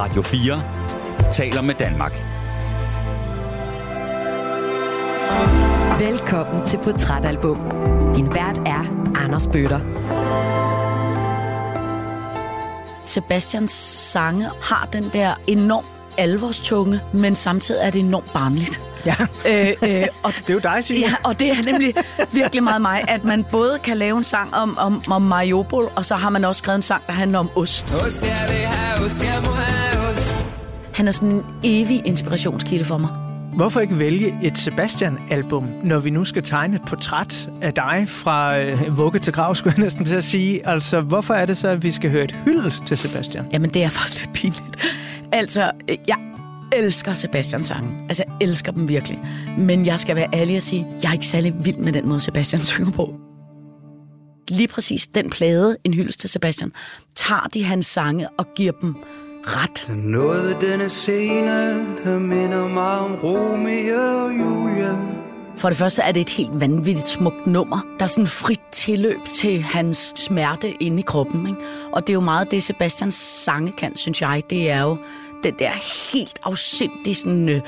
Radio 4 taler med Danmark. Velkommen til Portrætalbum. Din vært er Anders Bøtter. Sebastians sange har den der enorm alvorstunge, men samtidig er det enormt barnligt. Ja, Øh, øh, og, det er jo dig, Signe. ja, og det er nemlig virkelig meget mig, at man både kan lave en sang om, om, om Mariupol, og så har man også skrevet en sang, der handler om ost. Ost, jeg vil have ost, jeg må have ost. Han er sådan en evig inspirationskilde for mig. Hvorfor ikke vælge et Sebastian-album, når vi nu skal tegne et portræt af dig fra øh, vugge til grav, skulle jeg næsten til at sige. Altså, hvorfor er det så, at vi skal høre et hyldest til Sebastian? Jamen, det er faktisk lidt pinligt. Altså, øh, jeg elsker Sebastians sange. Altså, jeg elsker dem virkelig. Men jeg skal være ærlig og sige, jeg er ikke særlig vild med den måde, Sebastian synger på. Lige præcis den plade, En hyldest til Sebastian, tager de hans sange og giver dem ret. Er noget ved denne scene, der minder mig om Romeo og Julia. For det første er det et helt vanvittigt smukt nummer. Der er sådan frit tilløb til hans smerte inde i kroppen. Ikke? Og det er jo meget det, Sebastians sange kan, synes jeg. Det er jo den der helt afsindig sådan, øh,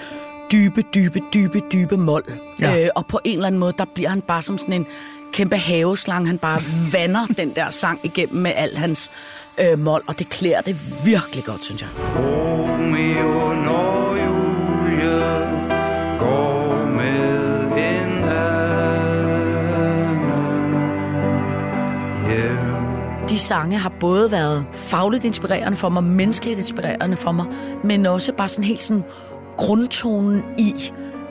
dybe, dybe, dybe, dybe mål. Ja. Øh, og på en eller anden måde, der bliver han bare som sådan en kæmpe haveslang. Han bare vander den der sang igennem med al hans øh, mål. Og det klæder det virkelig godt, synes jeg. Romeo når Julia går med en anden hjem. de sange har både været fagligt inspirerende for mig, menneskeligt inspirerende for mig, men også bare sådan helt sådan grundtonen i,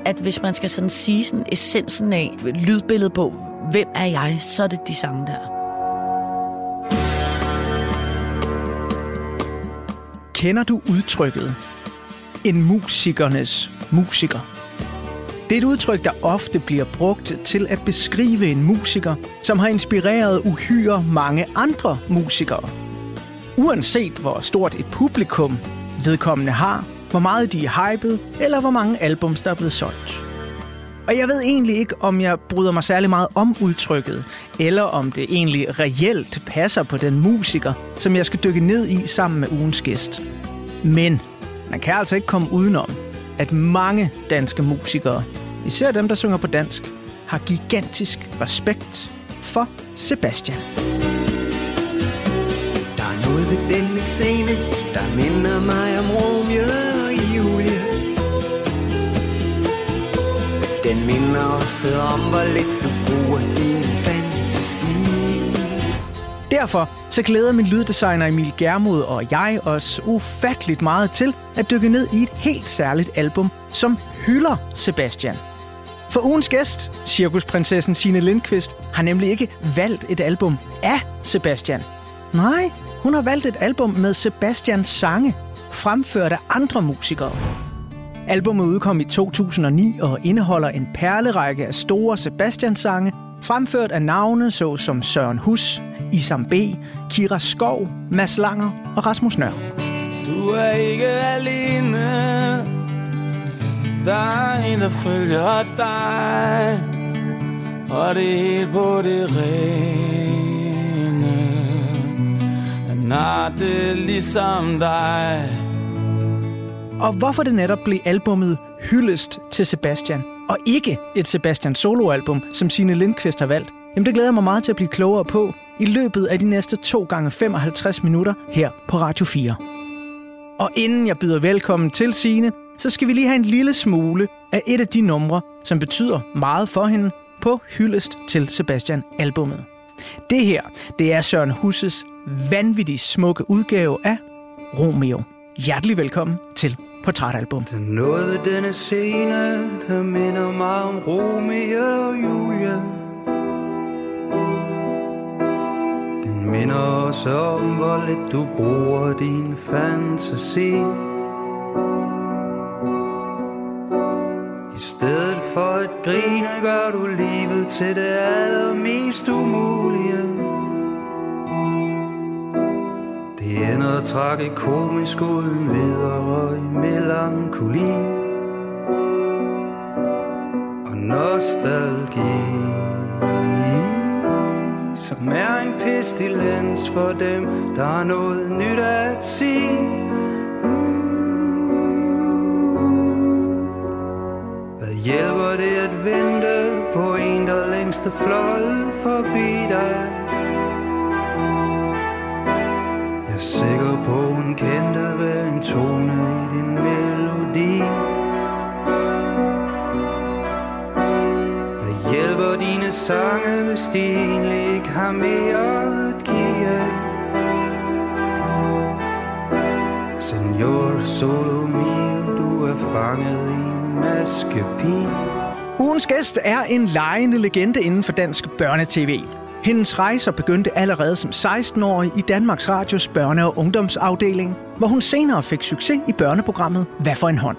at hvis man skal sådan sige sådan essensen af lydbilledet på, hvem er jeg, så er det de sange der. Kender du udtrykket en musikernes musiker? Det er et udtryk, der ofte bliver brugt til at beskrive en musiker, som har inspireret uhyre mange andre musikere. Uanset hvor stort et publikum vedkommende har, hvor meget de er hyped, eller hvor mange albums, der er blevet solgt. Og jeg ved egentlig ikke, om jeg bryder mig særlig meget om udtrykket, eller om det egentlig reelt passer på den musiker, som jeg skal dykke ned i sammen med ugens gæst. Men man kan altså ikke komme udenom, at mange danske musikere, især dem, der synger på dansk, har gigantisk respekt for Sebastian. Der er noget ved denne scene, der minder mig om Romeo Den minder også om, hvor lidt du bruger din fantasi. Derfor så glæder min lyddesigner Emil Germod og jeg os ufatteligt meget til at dykke ned i et helt særligt album, som hylder Sebastian. For ugens gæst, cirkusprinsessen Signe Lindqvist, har nemlig ikke valgt et album af Sebastian. Nej, hun har valgt et album med Sebastians sange, fremført af andre musikere. Albummet udkom i 2009 og indeholder en perlerække af store Sebastian-sange, fremført af navne såsom Søren Hus, Isam B., Kira Skov, Mads Langer og Rasmus Nør. Du er ikke alene Der er en, der følger dig Og det er helt på det rene Han har det ligesom dig og hvorfor det netop blev albummet hyldest til Sebastian, og ikke et Sebastian soloalbum, som Signe Lindqvist har valgt, jamen det glæder jeg mig meget til at blive klogere på i løbet af de næste 2 gange 55 minutter her på Radio 4. Og inden jeg byder velkommen til Signe, så skal vi lige have en lille smule af et af de numre, som betyder meget for hende på hyldest til Sebastian albummet. Det her, det er Søren Husses vanvittigt smukke udgave af Romeo. Hjertelig velkommen til Portrætalbum. Der nåede denne scene, der minder mig om Romeo og Julia. Den minder også om, hvor lidt du bruger din fantasi. I stedet for at grine, gør du livet til det allermest umulige. Det ender tragikomisk uden videre i melankoli og nostalgi som er en pestilens for dem, der har noget nyt at sige. Hvad hjælper det at vente på en, der længst er fløjet forbi dig? Sikker på, hun kendte hver en tone i din melodi. Hvad hjælper dine sange, hvis de egentlig ikke har mere at give? Senor solo mio, du er fanget i en maskepin. Ugens gæst er en lejende legende inden for dansk børnetv. Hendes rejser begyndte allerede som 16-årig i Danmarks Radios børne- og ungdomsafdeling, hvor hun senere fik succes i børneprogrammet Hvad for en hånd.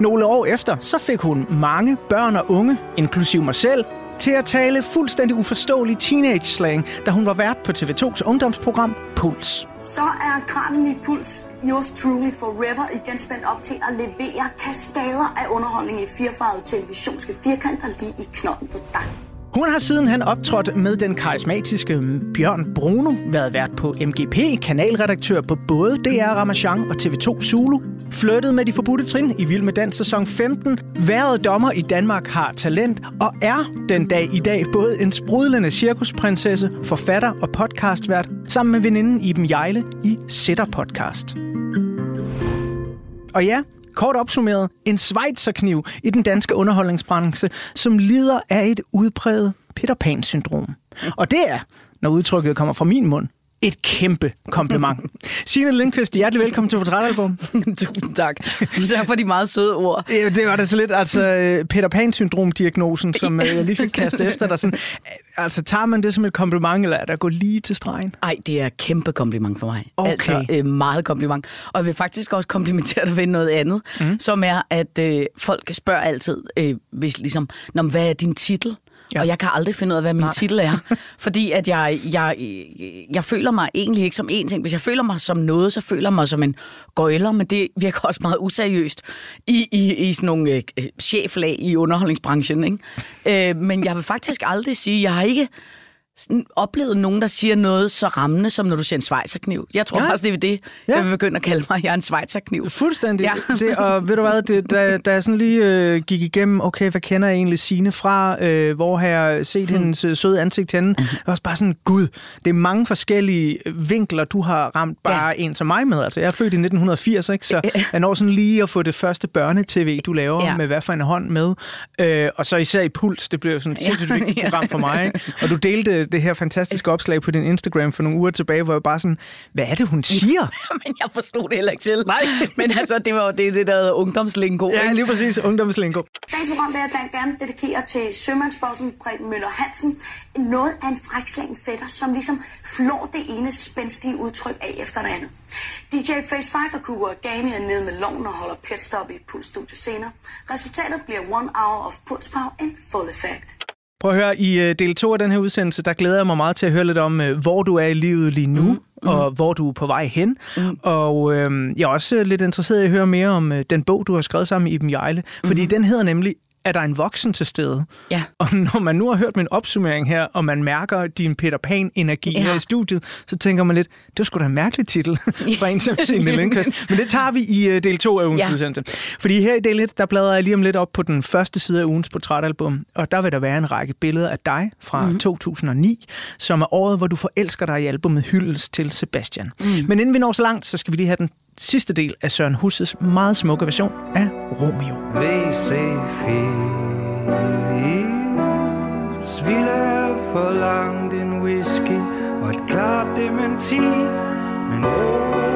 Nogle år efter så fik hun mange børn og unge, inklusiv mig selv, til at tale fuldstændig uforståelig teenage-slang, da hun var vært på TV2's ungdomsprogram Puls. Så er kranen i puls yours truly forever igen spændt op til at levere kaskader af underholdning i firfarvede televisionske firkanter lige i knoppen på dig. Hun har siden han optrådt med den karismatiske Bjørn Bruno været vært på MGP, kanalredaktør på både DR Ramachan og TV2 Zulu, flyttet med de forbudte trin i Vild med Dans sæson 15, været dommer i Danmark har talent og er den dag i dag både en sprudlende cirkusprinsesse, forfatter og podcastvært, sammen med veninden Iben Jejle i Sætter Podcast. Og ja, kort opsummeret, en Schweizerkniv i den danske underholdningsbranche, som lider af et udpræget Peter Pan-syndrom. Og det er, når udtrykket kommer fra min mund, et kæmpe kompliment. Signe Lindqvist, hjertelig velkommen til Portrætalbum. Tusind tak. Tak for de meget søde ord. Ja, det var da så lidt, altså Peter Pan-syndrom-diagnosen, som jeg lige fik kastet efter dig. Sådan, altså, tager man det som et kompliment, eller er der gå lige til stregen? Ej, det er et kæmpe kompliment for mig. Okay. Altså, øh, meget kompliment. Og jeg vil faktisk også komplimentere dig ved noget andet, mm. som er, at øh, folk spørger altid, øh, hvis ligesom, hvad er din titel? Ja. Og jeg kan aldrig finde ud af, hvad min Nej. titel er. fordi at jeg, jeg, jeg føler mig egentlig ikke som én ting. Hvis jeg føler mig som noget, så føler jeg mig som en gøjler, men det virker også meget useriøst i, i, i sådan nogle øh, cheflag i underholdningsbranchen. Ikke? Øh, men jeg vil faktisk aldrig sige, jeg har ikke oplevet nogen, der siger noget så rammende, som når du siger en svejserkniv. Jeg tror ja. faktisk, det er det, ja. jeg vil begynde at kalde mig. Jeg er en svejserkniv. Fuldstændig. Ja. Det, og ved du hvad, det, da, da jeg sådan lige øh, gik igennem, okay, hvad kender jeg egentlig Signe fra? Øh, hvor har jeg set hmm. hendes øh, søde ansigt henne? Jeg var også bare sådan, gud, det er mange forskellige vinkler, du har ramt bare ja. en som mig med. Altså, jeg er født i 1980, ikke? så jeg når sådan lige at få det første børnetv, du laver ja. med hvad for en hånd med. Øh, og så især i Puls, det blev sådan et sindssygt vigtigt program for mig. Ikke? Og du delte det her fantastiske opslag på din Instagram for nogle uger tilbage, hvor jeg bare sådan, hvad er det, hun siger? Men jeg forstod det heller ikke til. Nej. Men altså, det var jo det, det der hedder ungdomslingo. Ja, lige præcis, ungdomslingo. Dagens program vil jeg gerne dedikere til sømandsbossen Preben Møller Hansen. Noget af en frækslagen fætter, som ligesom flår det ene spændstige udtryk af efter det andet. DJ Face 5 og Cougar Gaming er nede med loven og holder pitstop i Puls Studio senere. Resultatet bliver one hour of Puls Power in full effect. Prøv at høre, i øh, del 2 af den her udsendelse, der glæder jeg mig meget til at høre lidt om, øh, hvor du er i livet lige nu, mm, mm. og hvor du er på vej hen. Mm. Og øh, jeg er også lidt interesseret i at høre mere om øh, den bog, du har skrevet sammen med Iben Jejle, fordi mm. den hedder nemlig er der en voksen til stede. Ja. Og når man nu har hørt min opsummering her, og man mærker din Peter Pan-energi ja. her i studiet, så tænker man lidt, det var sgu da en mærkelig titel fra en som Signe Lindqvist. Men det tager vi i uh, del 2 af ugens ja. udsendelse. Fordi her i del 1, der bladrer jeg lige om lidt op på den første side af ugens portrætalbum, og der vil der være en række billeder af dig fra mm-hmm. 2009, som er året, hvor du forelsker dig i albumet Hyldes til Sebastian. Mm. Men inden vi når så langt, så skal vi lige have den sidste del af Søren Husses meget smukke version af Romeo. Vi lader for langt en whisky og et klart dementi, men Romeo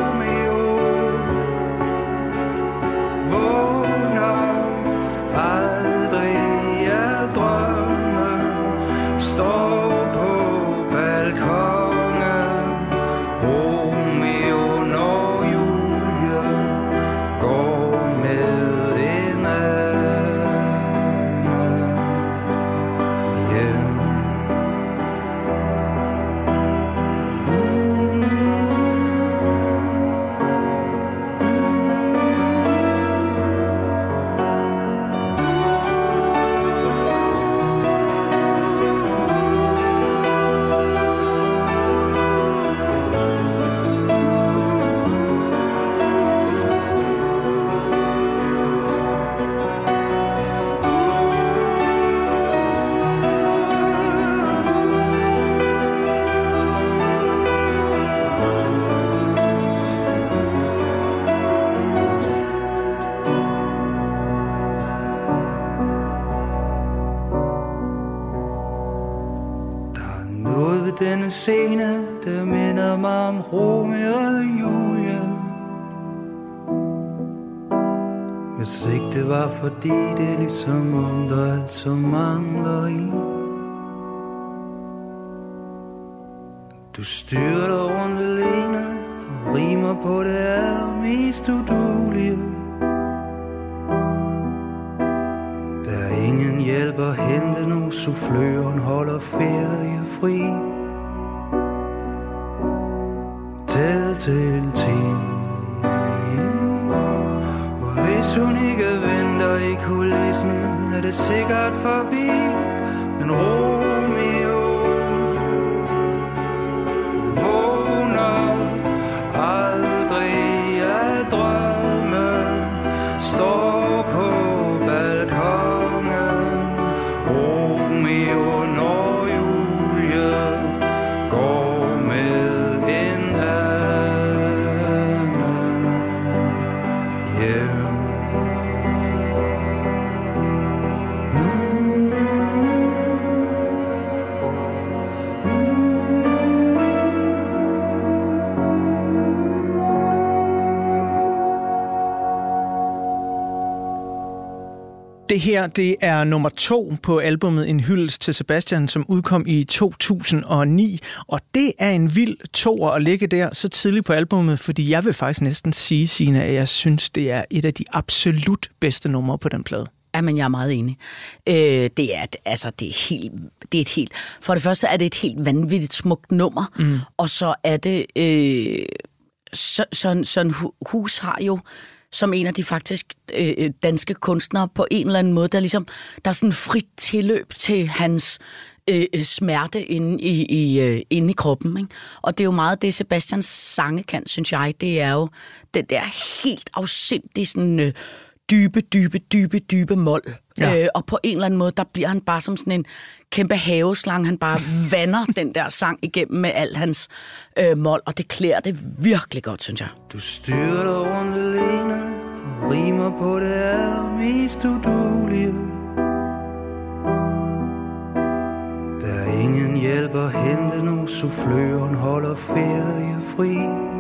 denne scene, der minder mig om Romeo og Julie. Hvis ikke det var fordi det er ligesom om der altså mangler i. Du styrer rundt alene og rimer på det allermest udulige Der er ingen hjælp at hente, når souffløren holder ferie fri. Til ti Og hvis hun ikke venter i kulissen, er det sikkert forbi. Men ro her, det er nummer to på albumet En hyldest til Sebastian, som udkom i 2009. Og det er en vild toer at ligge der så tidligt på albumet, fordi jeg vil faktisk næsten sige, Signe, at jeg synes, det er et af de absolut bedste numre på den plade. Jamen, jeg er meget enig. Øh, det, er, altså, det, er helt, det er et helt... For det første er det et helt vanvittigt smukt nummer, mm. og så er det... Øh, så, sådan, sådan hus har jo som en af de faktisk øh, øh, danske kunstnere på en eller anden måde, der ligesom der er sådan frit tilløb til hans øh, øh, smerte inde i, i, øh, inde i kroppen. Ikke? Og det er jo meget det, Sebastians sange kan, synes jeg. Det er jo den der helt afsindig sådan... Øh, dybe, dybe, dybe, dybe mål. Ja. Øh, og på en eller anden måde, der bliver han bare som sådan en kæmpe haveslang. Han bare vander den der sang igennem med al hans øh, mål, og det klæder det virkelig godt, synes jeg. Du styrter rundt alene og rimer på det allermest udulige. Der er ingen hjælp at hente, når souffløren holder ferie fri.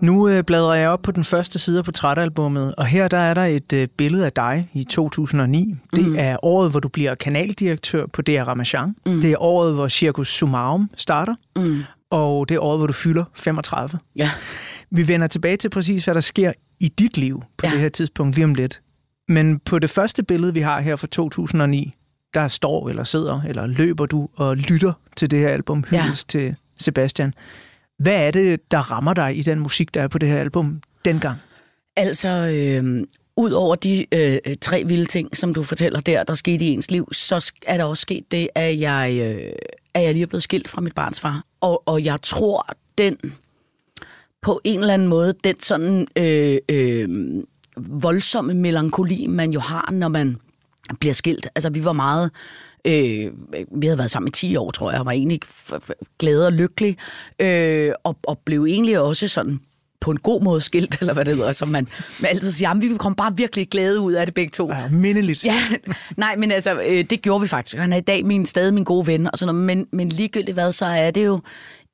Nu øh, bladrer jeg op på den første side af portrætalbummet, og her der er der et øh, billede af dig i 2009. Det Mm. er året, hvor du bliver kanaldirektør på DR Ramachan. Mm. Det er året, hvor Circus Sumarum starter, Mm. og det er året, hvor du fylder 35. Ja. Vi vender tilbage til præcis, hvad der sker i dit liv på Ja. det her tidspunkt lige om lidt. Men på det første billede, vi har her fra 2009, der står eller sidder eller løber du og lytter til det her album, Ja. Hyldest til Sebastian. Hvad er det, der rammer dig i den musik, der er på det her album dengang? Altså, øh, ud over de øh, tre vilde ting, som du fortæller der, der skete i ens liv, så er der også sket det, at jeg, øh, at jeg lige er blevet skilt fra mit barns far. Og, og jeg tror, den på en eller anden måde, den sådan øh, øh, voldsomme melankoli, man jo har, når man bliver skilt. Altså, vi var meget... Øh, vi havde været sammen i 10 år, tror jeg, og var egentlig glad og lykkelig, øh, og, og blev egentlig også sådan på en god måde skilt, eller hvad det hedder, som man, man altid siger, jamen, vi kom bare virkelig glade ud af det begge to. Ja, mindeligt. Ja, nej, men altså, øh, det gjorde vi faktisk. Han er i dag min, stadig min gode ven, og sådan noget, men, men ligegyldigt hvad, så er det jo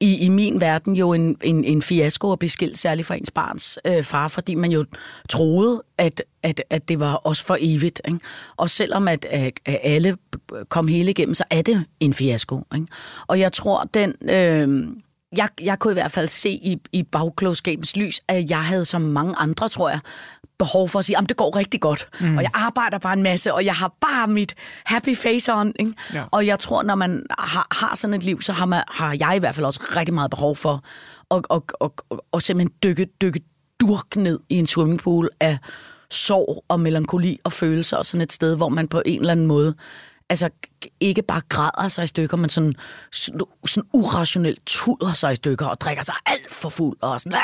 i, i min verden jo en, en, en fiasko at blive skilt, særligt fra ens barns øh, far, fordi man jo troede, at, at, at det var også for evigt. Ikke? Og selvom at, at, at alle kom hele igennem, så er det en fiasko. Ikke? Og jeg tror, den... Øh, jeg, jeg kunne i hvert fald se i, i bagklogskabens lys, at jeg havde som mange andre, tror jeg, behov for at sige, at det går rigtig godt, mm. og jeg arbejder bare en masse, og jeg har bare mit happy face on. Ikke? Ja. Og jeg tror, når man har, har sådan et liv, så har, man, har jeg i hvert fald også rigtig meget behov for at, at, at, at, at simpelthen dykke, dykke durk ned i en swimmingpool af sorg og melankoli og følelser, og sådan et sted, hvor man på en eller anden måde altså ikke bare græder sig i stykker, men sådan, sådan, urationelt tuder sig i stykker og drikker sig alt for fuld og sådan,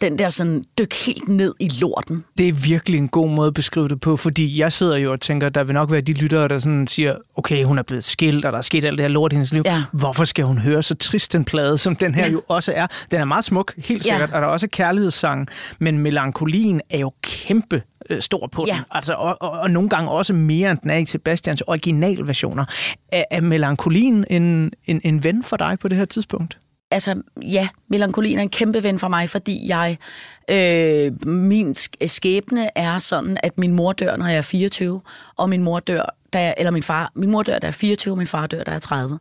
den der sådan dyk helt ned i lorten. Det er virkelig en god måde at beskrive det på, fordi jeg sidder jo og tænker, der vil nok være de lyttere, der sådan siger, okay, hun er blevet skilt, og der er sket alt det her lort i hendes liv. Ja. Hvorfor skal hun høre så trist en plade, som den her Ja. jo også er? Den er meget smuk, helt Ja. sikkert, og der er også kærlighedssang, men melankolien er jo kæmpe øh, stor på Ja. den. Altså, og, og, og nogle gange også mere, end den er i Sebastians originalversioner. Er, er melankolien en, en, en ven for dig på det her tidspunkt? altså, ja, melankolien er en kæmpe ven for mig, fordi jeg, øh, min skæbne er sådan, at min mor dør, når jeg er 24, og min mor dør, da jeg, eller min far, min mor dør, da jeg er 24, og min far dør, da jeg er 30.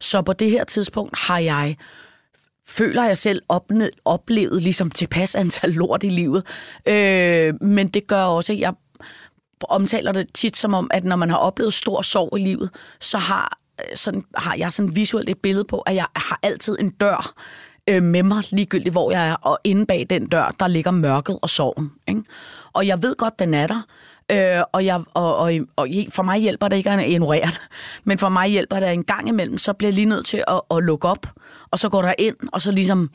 Så på det her tidspunkt har jeg føler jeg selv opne, oplevet ligesom tilpas antal lort i livet. Øh, men det gør også, at jeg omtaler det tit som om, at når man har oplevet stor sorg i livet, så har, øh, sådan, har jeg sådan visuelt et billede på, at jeg har altid en dør øh, med mig, ligegyldigt hvor jeg er, og inde bag den dør, der ligger mørket og sorgen. Ikke? Og jeg ved godt, den er der, øh, og, jeg, og, og, og for mig hjælper det ikke at ignorere det, men for mig hjælper det, at en gang imellem, så bliver jeg lige nødt til at, at lukke op, og så går der ind, og så ligesom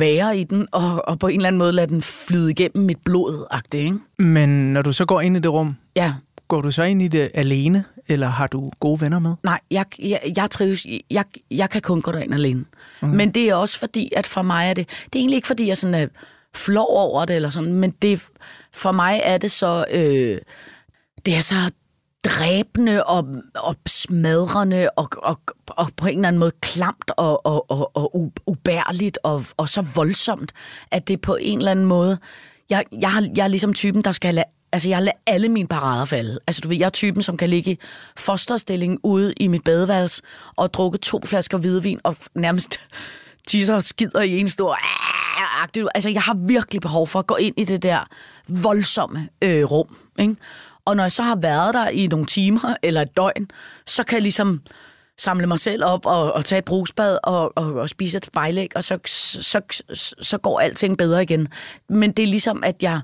være i den, og, og på en eller anden måde lade den flyde igennem mit blod, ikke? Men når du så går ind i det rum, Ja, går du så ind i det alene, eller har du gode venner med? Nej, jeg, jeg, jeg trives. Jeg, jeg kan kun gå derind alene. Okay. Men det er også fordi, at for mig er det... Det er egentlig ikke, fordi jeg sådan er flov over det, eller sådan, men det, for mig er det så... Øh, det er så dræbende og, og smadrende og, og, og på en eller anden måde klamt og, og, og, og ubærligt og, og så voldsomt, at det på en eller anden måde... Jeg, jeg, har, jeg er ligesom typen, der skal lade Altså, jeg lader alle mine parader falde. Altså, du ved, jeg er typen, som kan ligge i fosterstilling ude i mit badeværelse og drukke to flasker hvidvin og nærmest tisser og skider i en stor... Altså, jeg har virkelig behov for at gå ind i det der voldsomme øh, rum, ikke? Og når jeg så har været der i nogle timer eller et døgn, så kan jeg ligesom samle mig selv op og, og tage et brugsbad og, og, og spise et spejlæg, og så, så, så, så går alting bedre igen. Men det er ligesom, at jeg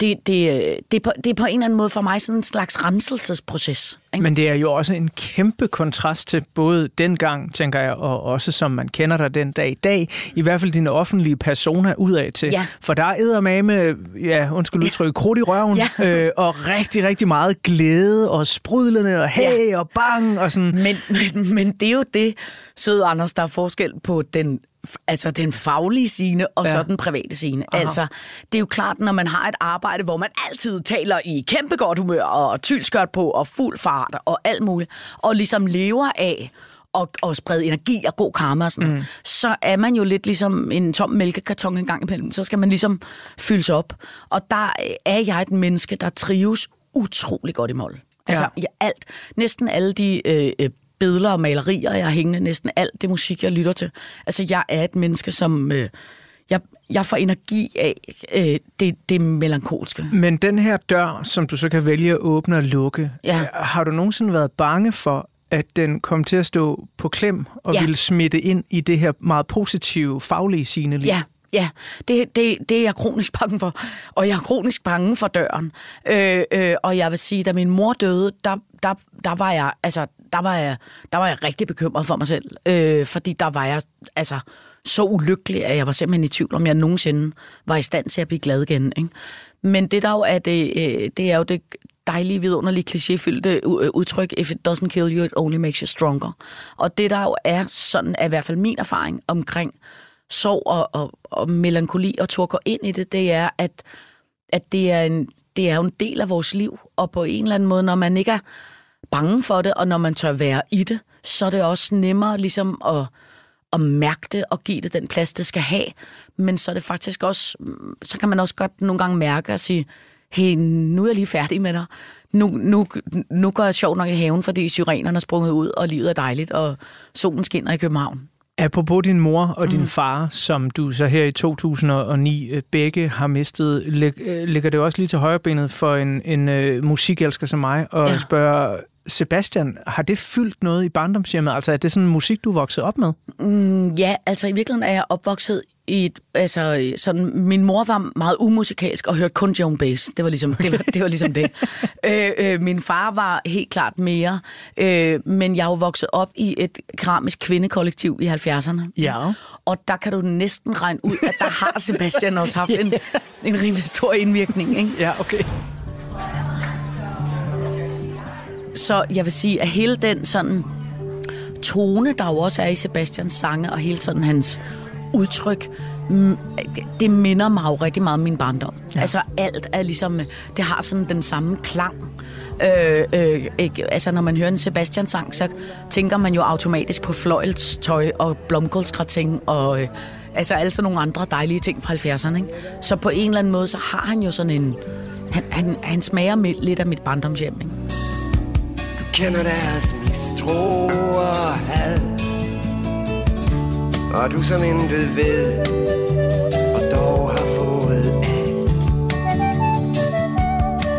det, det, det, er på, det er på en eller anden måde for mig sådan en slags renselsesproces. Ikke? Men det er jo også en kæmpe kontrast til både dengang, tænker jeg, og også som man kender dig den dag i dag. I hvert fald dine offentlige persona udad til. Ja. For der er med, ja, undskyld udtryk, krudt i røven, Ja. øh, og rigtig, rigtig meget glæde og sprudlende og hey og bang og sådan. Men, men, men det er jo det, søde Anders, der er forskel på den altså den faglige scene og Ja. så den private scene. Aha. Altså, det er jo klart, når man har et arbejde, hvor man altid taler i kæmpe godt humør og tylskørt på og fuld fart og alt muligt, og ligesom lever af og, og sprede energi og god karma og sådan mm. så er man jo lidt ligesom en tom mælkekarton en gang imellem. Så skal man ligesom fyldes op. Og der er jeg et menneske, der trives utrolig godt i mål. Altså, Ja. ja. Ja, alt, næsten alle de øh, øh, billeder og malerier, jeg har hængende, næsten alt det musik, jeg lytter til. Altså, jeg er et menneske, som... Øh, jeg, jeg får energi af øh, det, det melankolske. Men den her dør, som du så kan vælge at åbne og lukke, Ja. øh, har du nogensinde været bange for, at den kom til at stå på klem og Ja. ville smitte ind i det her meget positive, faglige sine liv? Ja, ja. Det, det, det er jeg kronisk bange for. Og jeg er kronisk bange for døren. Øh, øh, og jeg vil sige, da min mor døde, der, der, der var jeg, altså, der var jeg, der var jeg rigtig bekymret for mig selv. Øh, fordi der var jeg, altså, så ulykkelig, at jeg var simpelthen i tvivl, om jeg nogensinde var i stand til at blive glad igen. Ikke? Men det der jo er det, øh, det er jo det dejlige, vidunderlige, klichéfyldte øh, udtryk, if it doesn't kill you, it only makes you stronger. Og det der jo er sådan, er i hvert fald min erfaring omkring sorg og, og, og melankoli og turde gå ind i det, det er, at, at det, er en, det er jo en del af vores liv, og på en eller anden måde, når man ikke er bange for det, og når man tør være i det, så er det også nemmere ligesom at, at mærke det og give det den plads, det skal have. Men så er det faktisk også, så kan man også godt nogle gange mærke og sige, hey, nu er jeg lige færdig med dig. Nu, nu, nu går jeg sjov nok i haven, fordi syrenerne er sprunget ud, og livet er dejligt, og solen skinner i København. Apropos din mor og din far, som du så her i 2009 øh, begge har mistet, øh, ligger det også lige til højrebenet for en, en uh, musikelsker som mig og ja. Ja. spørge, Sebastian, har det fyldt noget i barndomshjemmet? Altså er det sådan musik, du er vokset op med? Mm, ja, altså i virkeligheden er jeg opvokset i et, altså sådan, min mor var meget umusikalsk og hørte kun Joan Baez. Det var ligesom det. Var, det, var ligesom det. øh, øh, min far var helt klart mere, øh, men jeg er jo vokset op i et keramisk kvindekollektiv i 70'erne. Ja. Og der kan du næsten regne ud, at der har Sebastian også haft en, en rimelig stor indvirkning. Ikke? Ja, okay. Så jeg vil sige, at hele den sådan tone, der jo også er i Sebastians sange, og hele sådan hans udtryk, mm, det minder mig jo rigtig meget om min barndom. Ja. Altså alt er ligesom, det har sådan den samme klang. Øh, øh, ikke? Altså når man hører en Sebastian-sang, så tænker man jo automatisk på fløjelstøj og blomkålsgrating og øh, altså alle sådan nogle andre dejlige ting fra 70'erne. Ikke? Så på en eller anden måde, så har han jo sådan en... Han, han, han smager lidt af mit barndomshjem. Ikke? Kender deres mistro og had. Og du som intet ved Og dog har fået alt.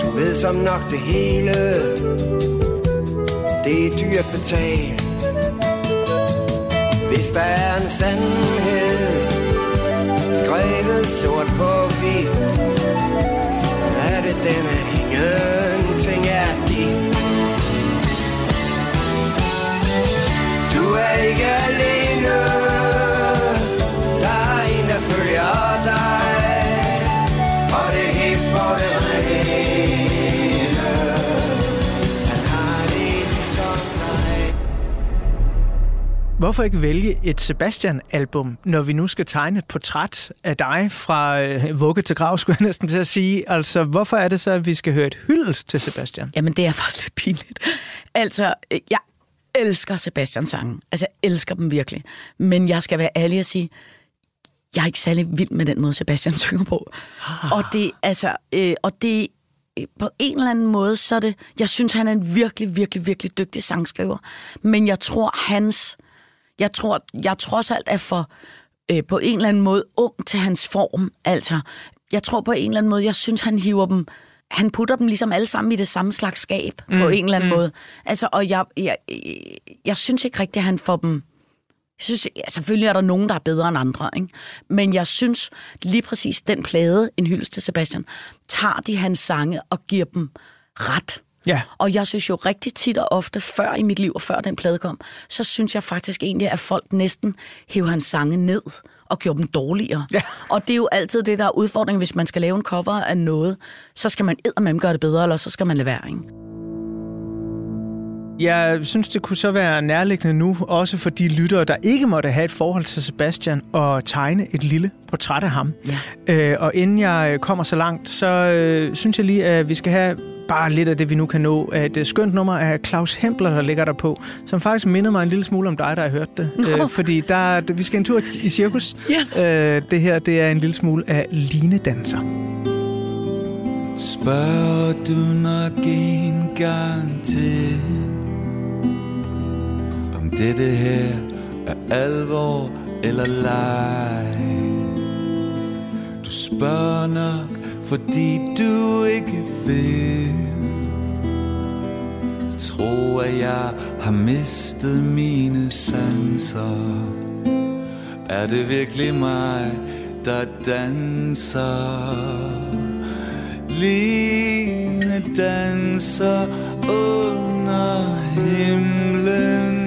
Du ved som nok det hele. Det er dyrt betalt. Hvis der er en sandhed Skrevet sort på hvidt Er det den, at hænge ikke alene Der er en, der følger dig Og det er helt på det rene Han har det ligesom dig Hvorfor ikke vælge et Sebastian-album, når vi nu skal tegne et portræt af dig fra øh, vugge til grav, skulle jeg næsten til at sige. Altså, hvorfor er det så, at vi skal høre et hyldest til Sebastian? Jamen, det er faktisk lidt pinligt. Altså, jeg elsker Sebastians sange. Altså, jeg elsker dem virkelig. Men jeg skal være ærlig og sige, jeg er ikke særlig vild med den måde, Sebastian synger på. Ah. Og det, altså, øh, og det, øh, på en eller anden måde, så er det, jeg synes, han er en virkelig, virkelig, virkelig dygtig sangskriver. Men jeg tror, hans, jeg tror, jeg trods alt er for, øh, på en eller anden måde, ung til hans form. Altså, jeg tror på en eller anden måde, jeg synes, han hiver dem, han putter dem ligesom alle sammen i det samme slags skab, mm, på en eller anden mm. måde. Altså, og jeg, jeg, jeg, jeg synes ikke rigtigt, at han får dem... Jeg synes, ja, selvfølgelig er der nogen, der er bedre end andre, ikke? men jeg synes lige præcis den plade, En hyldest til Sebastian, tager de hans sange og giver dem ret. Ja. Og jeg synes jo rigtig tit og ofte, før i mit liv og før den plade kom, så synes jeg faktisk egentlig, at folk næsten hæver hans sange ned og gjorde dem dårligere. Ja. Og det er jo altid det, der er udfordringen, hvis man skal lave en cover af noget, så skal man eddermame gøre det bedre, eller så skal man lade være, ikke? Jeg synes, det kunne så være nærliggende nu, også for de lyttere, der ikke måtte have et forhold til Sebastian, og tegne et lille portræt af ham. Ja. Øh, og inden jeg kommer så langt, så øh, synes jeg lige, at vi skal have bare lidt af det, vi nu kan nå. Et øh, skønt nummer af Claus Hempler, der ligger der på, som faktisk mindede mig en lille smule om dig, der har hørt det. Øh, fordi der, vi skal en tur i cirkus. Ja. Øh, det her, det er en lille smule af Line Danser. Spørger du nok en gang til Om dette her er alvor eller leg Du spørger nok, fordi du ikke vil. Tro, at jeg har mistet mine sanser. Er det virkelig mig, der danser? Line danser under himlen.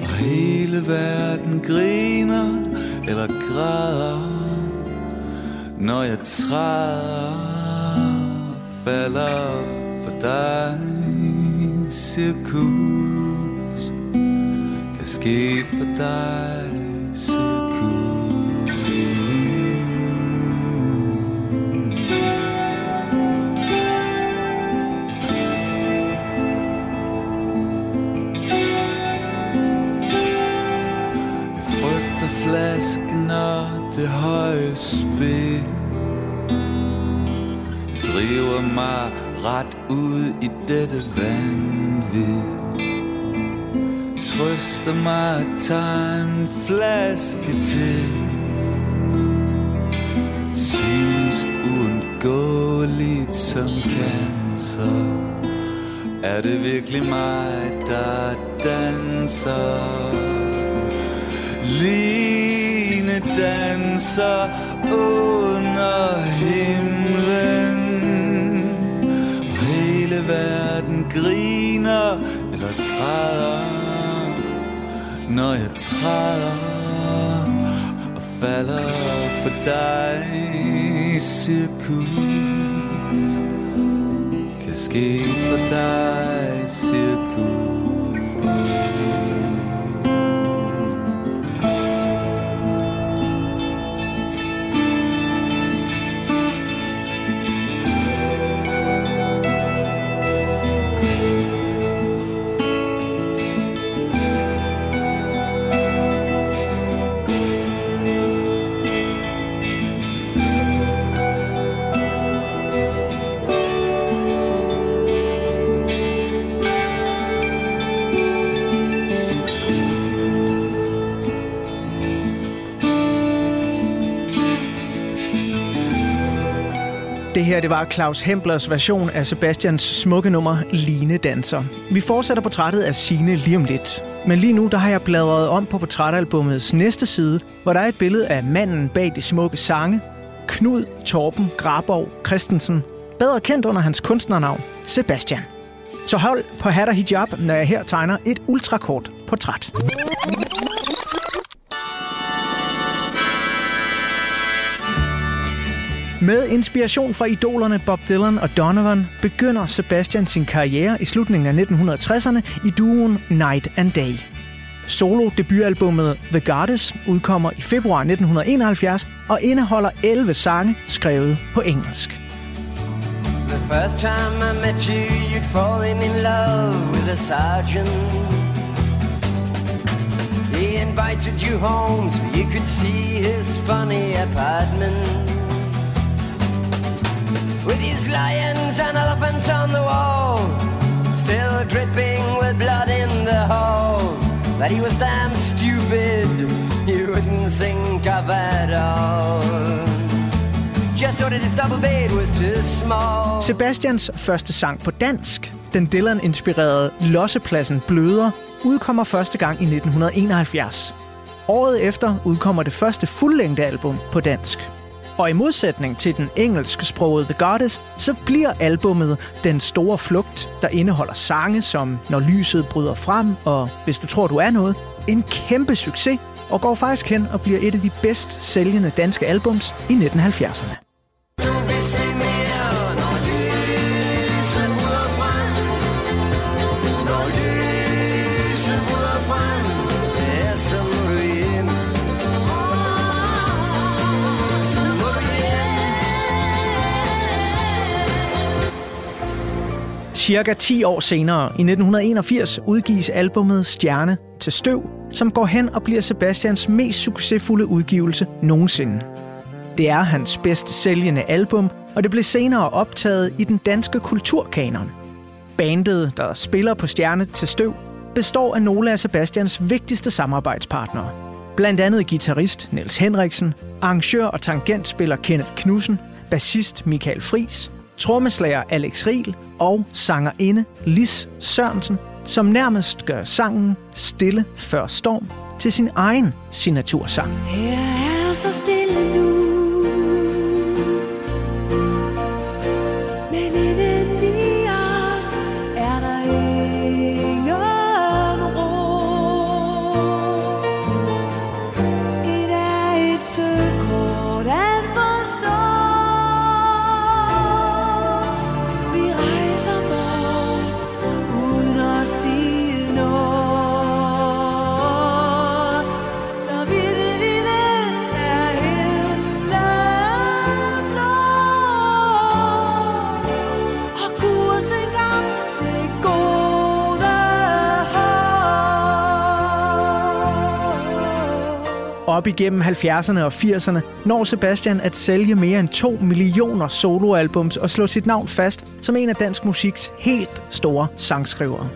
Og hele verden griner eller græder. Når jeg træder falder for dig Cirkus Kan ske for dig Cirkus. Jeg frygter flasken og det høje spil Driver mig ret ud i dette vanvid. Trøster mig at tage en flaske til. Synes uundgåeligt som cancer. Er det virkelig mig, der danser? Lige Line danser under himlen. Og hele verden griner eller græder. Når jeg træder og falder for dig Cirkus. Kan ske for dig Cirkus. Det her det var Claus Hemblers version af Sebastians smukke nummer Line Danser. Vi fortsætter portrættet af Sine lige om lidt. Men lige nu der har jeg bladret om på portrætalbumets næste side, hvor der er et billede af manden bag de smukke sange, Knud Torben Graborg Christensen, bedre kendt under hans kunstnernavn Sebastian. Så hold på hat og hijab, når jeg her tegner et ultrakort portræt. Med inspiration fra idolerne Bob Dylan og Donovan begynder Sebastian sin karriere i slutningen af 1960'erne i duoen Night and Day. Solo debutalbummet The Goddess udkommer i februar 1971 og indeholder 11 sange skrevet på engelsk. The first time I met you, you'd fallen in love with a sergeant. He invited you home so you could see his funny apartment. With his lions and elephants on the wall, still dripping with blood in the hall. That he was damn stupid, you wouldn't think of at all. Just so that his double bed was too small. Sebastians første sang på dansk, den Dylan-inspirerede Lossepladsen Bløder, udkommer første gang i 1971. Året efter udkommer det første fuldlængde album på dansk. Og i modsætning til den engelsksprogede The Goddess, så bliver albummet Den Store Flugt, der indeholder sange som Når lyset bryder frem og Hvis du tror du er noget, en kæmpe succes og går faktisk hen og bliver et af de bedst sælgende danske albums i 1970'erne. Cirka 10 år senere, i 1981, udgives albummet Stjerne til støv, som går hen og bliver Sebastians mest succesfulde udgivelse nogensinde. Det er hans bedst sælgende album, og det blev senere optaget i den danske kulturkanon. Bandet, der spiller på Stjerne til støv, består af nogle af Sebastians vigtigste samarbejdspartnere. Blandt andet guitarist Niels Henriksen, arrangør og tangentspiller Kenneth Knudsen, bassist Michael Fris, trommeslager Alex Riel og sangerinde Lis Sørensen, som nærmest gør sangen Stille før storm til sin egen signatursang. Her er så stille nu Op igennem 70'erne og 80'erne når Sebastian at sælge mere end 2 millioner soloalbums og slå sit navn fast som en af dansk musiks helt store sangskrivere.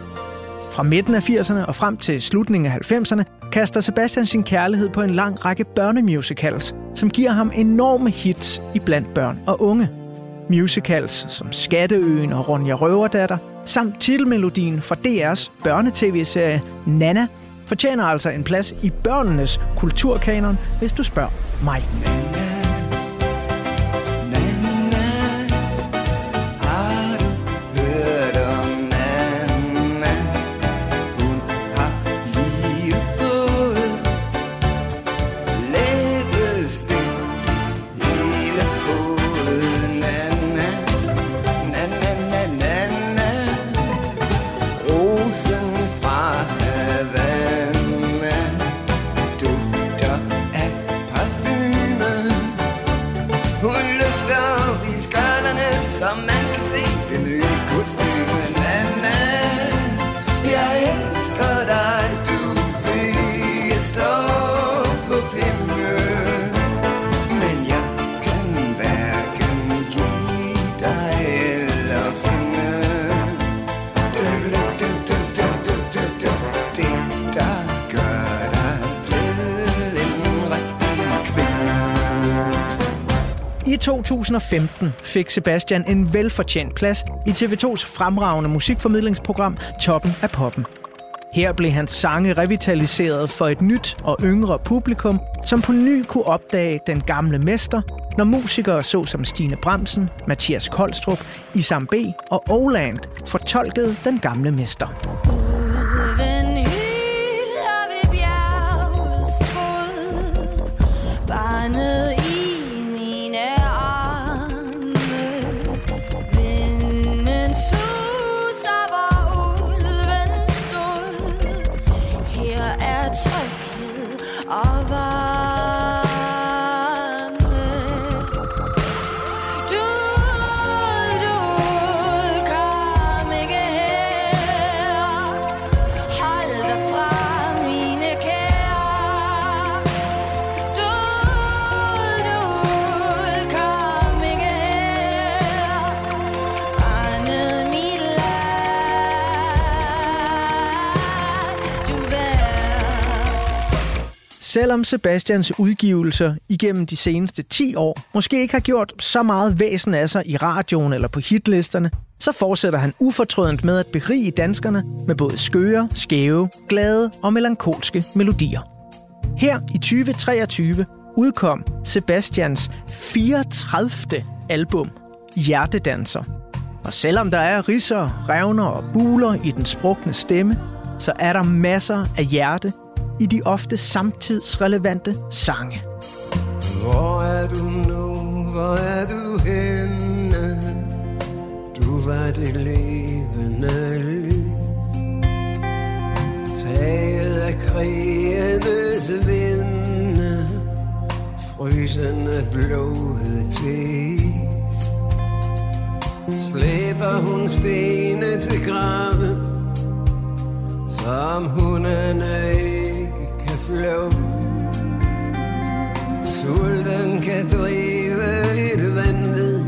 Fra midten af 80'erne og frem til slutningen af 90'erne kaster Sebastian sin kærlighed på en lang række børnemusicals, som giver ham enorme hits i blandt børn og unge. Musicals som Skatteøen og Ronja Røverdatter, samt titelmelodien fra DR's børnetv-serie Nana, fortjener altså en plads i børnenes kulturkanon, hvis du spørger mig. 2015 fik Sebastian en velfortjent plads i TV2's fremragende musikformidlingsprogram Toppen af Poppen. Her blev hans sange revitaliseret for et nyt og yngre publikum, som på ny kunne opdage den gamle mester, når musikere så som Stine Bremsen, Mathias Koldstrup, Isam B. og Oland fortolkede den gamle mester. Selvom Sebastians udgivelser igennem de seneste 10 år måske ikke har gjort så meget væsen af sig i radioen eller på hitlisterne, så fortsætter han ufortrødent med at berige danskerne med både skøre, skæve, glade og melankolske melodier. Her i 2023 udkom Sebastians 34. album, Hjertedanser. Og selvom der er risser, revner og buler i den sprukne stemme, så er der masser af hjerte i de ofte samtidsrelevante sange. Hvor er du nu? Hvor er du henne? Du var det levende lys Taget af krigenes vinde Frysende blodet til Slæber hun stene til graven Som hundene ikke Sulten kan drive et vanvid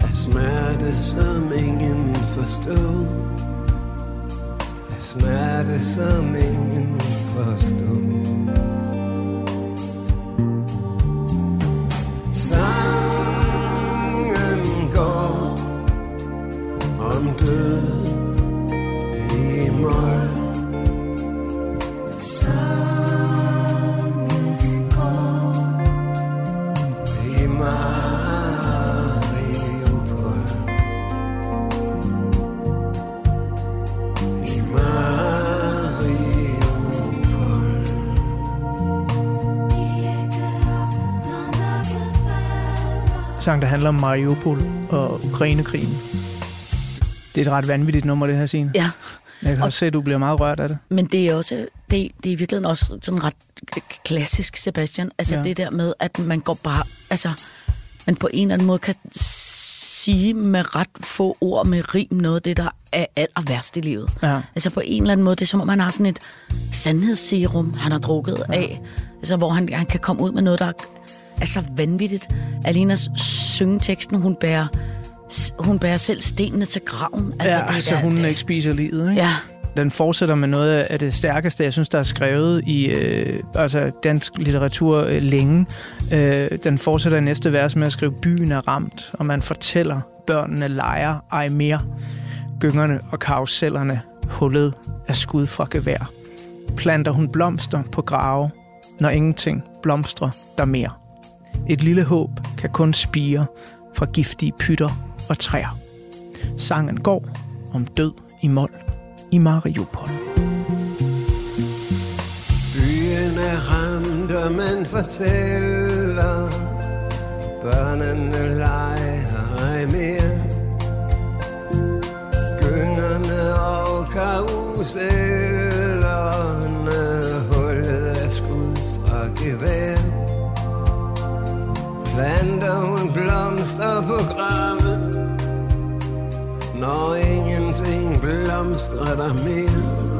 Af smerte, som ingen forstår. Af smerte, som ingen forstår. Sang, der handler om Mariupol og Ukrainekrigen. Det er et ret vanvittigt nummer, det her scene. Ja, Jeg kan Og- også se, at du bliver meget rørt af det. men det er også, det, det er i virkeligheden også sådan ret klassisk, Sebastian. Altså Ja. ja. det der med, at man går bare, altså, man på en eller anden måde kan sige med ret få ord med rim noget af det, der er aller værst i livet. Ja. Altså på en eller anden måde, det er som om, han har sådan et sandhedsserum, han har drukket ja. af. Altså hvor han, han kan komme ud med noget, der er, så vanvittigt. Alene at synge teksten, hun bærer, hun bærer selv stenene til graven. Altså, ja, det så der- hun det, ikke spiser livet, ikke? Ja, Den fortsætter med noget af det stærkeste, jeg synes, der er skrevet i øh, altså dansk litteratur øh, længe. Øh, den fortsætter i næste vers med at skrive, byen er ramt, og man fortæller, børnene leger, ej mere. Gyngerne og karusellerne hullet af skud fra gevær. Planter hun blomster på grave, når ingenting blomstrer der mere. Et lille håb kan kun spire fra giftige pytter og træer. Sangen går om død i mål i Mariupol. Byen er ramt, og man fortæller Børnene leger ej mere Gyngerne og karusellerne Planter hun blomster på graven Når ingenting blomstrer der mere.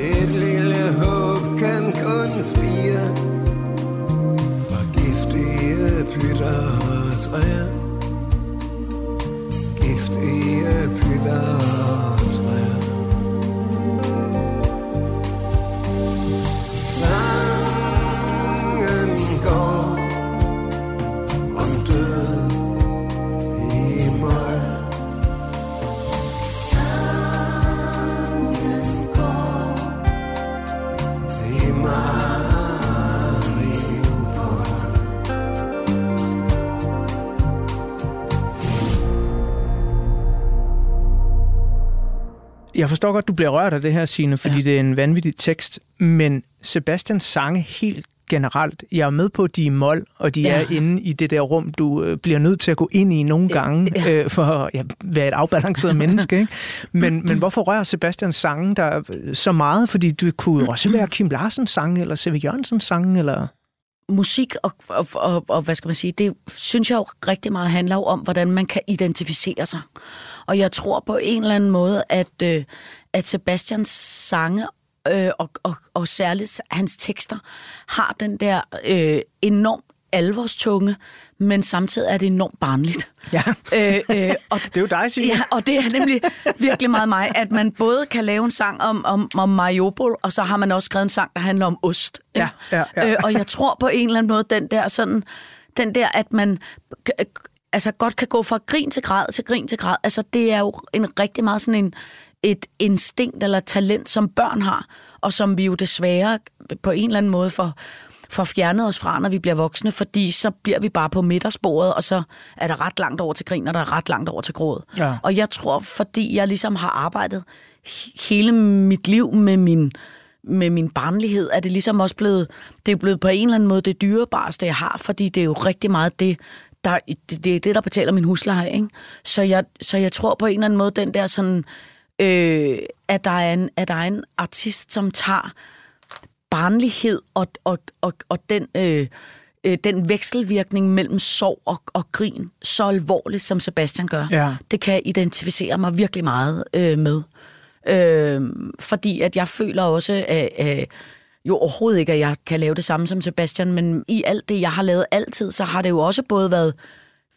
Et lille håb kan kun spire Fra giftige pytter og træer. Giftige pytter jeg forstår godt, du bliver rørt af det her, Signe, fordi ja. det er en vanvittig tekst, men Sebastians sange helt generelt, jeg er med på, at de er mål, og de Ja. er inde i det der rum, du øh, bliver nødt til at gå ind i nogle gange, ja. øh, for at ja, være et afbalanceret menneske. Ikke? Men, men hvorfor rører Sebastians sange der så meget? Fordi du kunne jo også være Kim Larsens sange, eller C.V. Jørgensens sange, eller musik og, og, og, og hvad skal man sige, det synes jeg jo rigtig meget handler jo om, hvordan man kan identificere sig. Og jeg tror på en eller anden måde, at, øh, at Sebastians sange øh, og, og, og særligt hans tekster har den der øh, enormt alvorstunge, men samtidig er det enormt barnligt. Ja. Øh, øh, og, Det er jo dig, Signe. Ja, og det er nemlig virkelig meget mig, at man både kan lave en sang om, om, om Mariupol, og så har man også skrevet en sang, der handler om ost. Ja, ja, ja. Øh, og jeg tror på en eller anden måde, den der sådan, den der, at man k- altså godt kan gå fra grin til grad til grin til grad. Altså det er jo en rigtig meget sådan en, et instinkt eller talent, som børn har, og som vi jo desværre på en eller anden måde får, får fjernet os fra, når vi bliver voksne, fordi så bliver vi bare på midtersporet, og så er der ret langt over til grin, og der er ret langt over til gråd. Ja. Og jeg tror, fordi jeg ligesom har arbejdet he- hele mit liv med min med min barnlighed, er det ligesom også blevet, det er blevet på en eller anden måde det dyrebareste, jeg har, fordi det er jo rigtig meget det, der, det, det er det, der betaler min husleje. Ikke? Så, jeg, så jeg tror på en eller anden måde, den der sådan, øh, at, der er en, at der er en artist, som tager barnlighed og, og, og, og den, øh, øh, den vekselvirkning mellem sorg og, og grin så alvorligt, som Sebastian gør. Ja. Det kan jeg identificere mig virkelig meget øh, med. Øh, fordi at jeg føler også, at, at jo overhovedet ikke, at jeg kan lave det samme som Sebastian, men i alt det, jeg har lavet altid, så har det jo også både været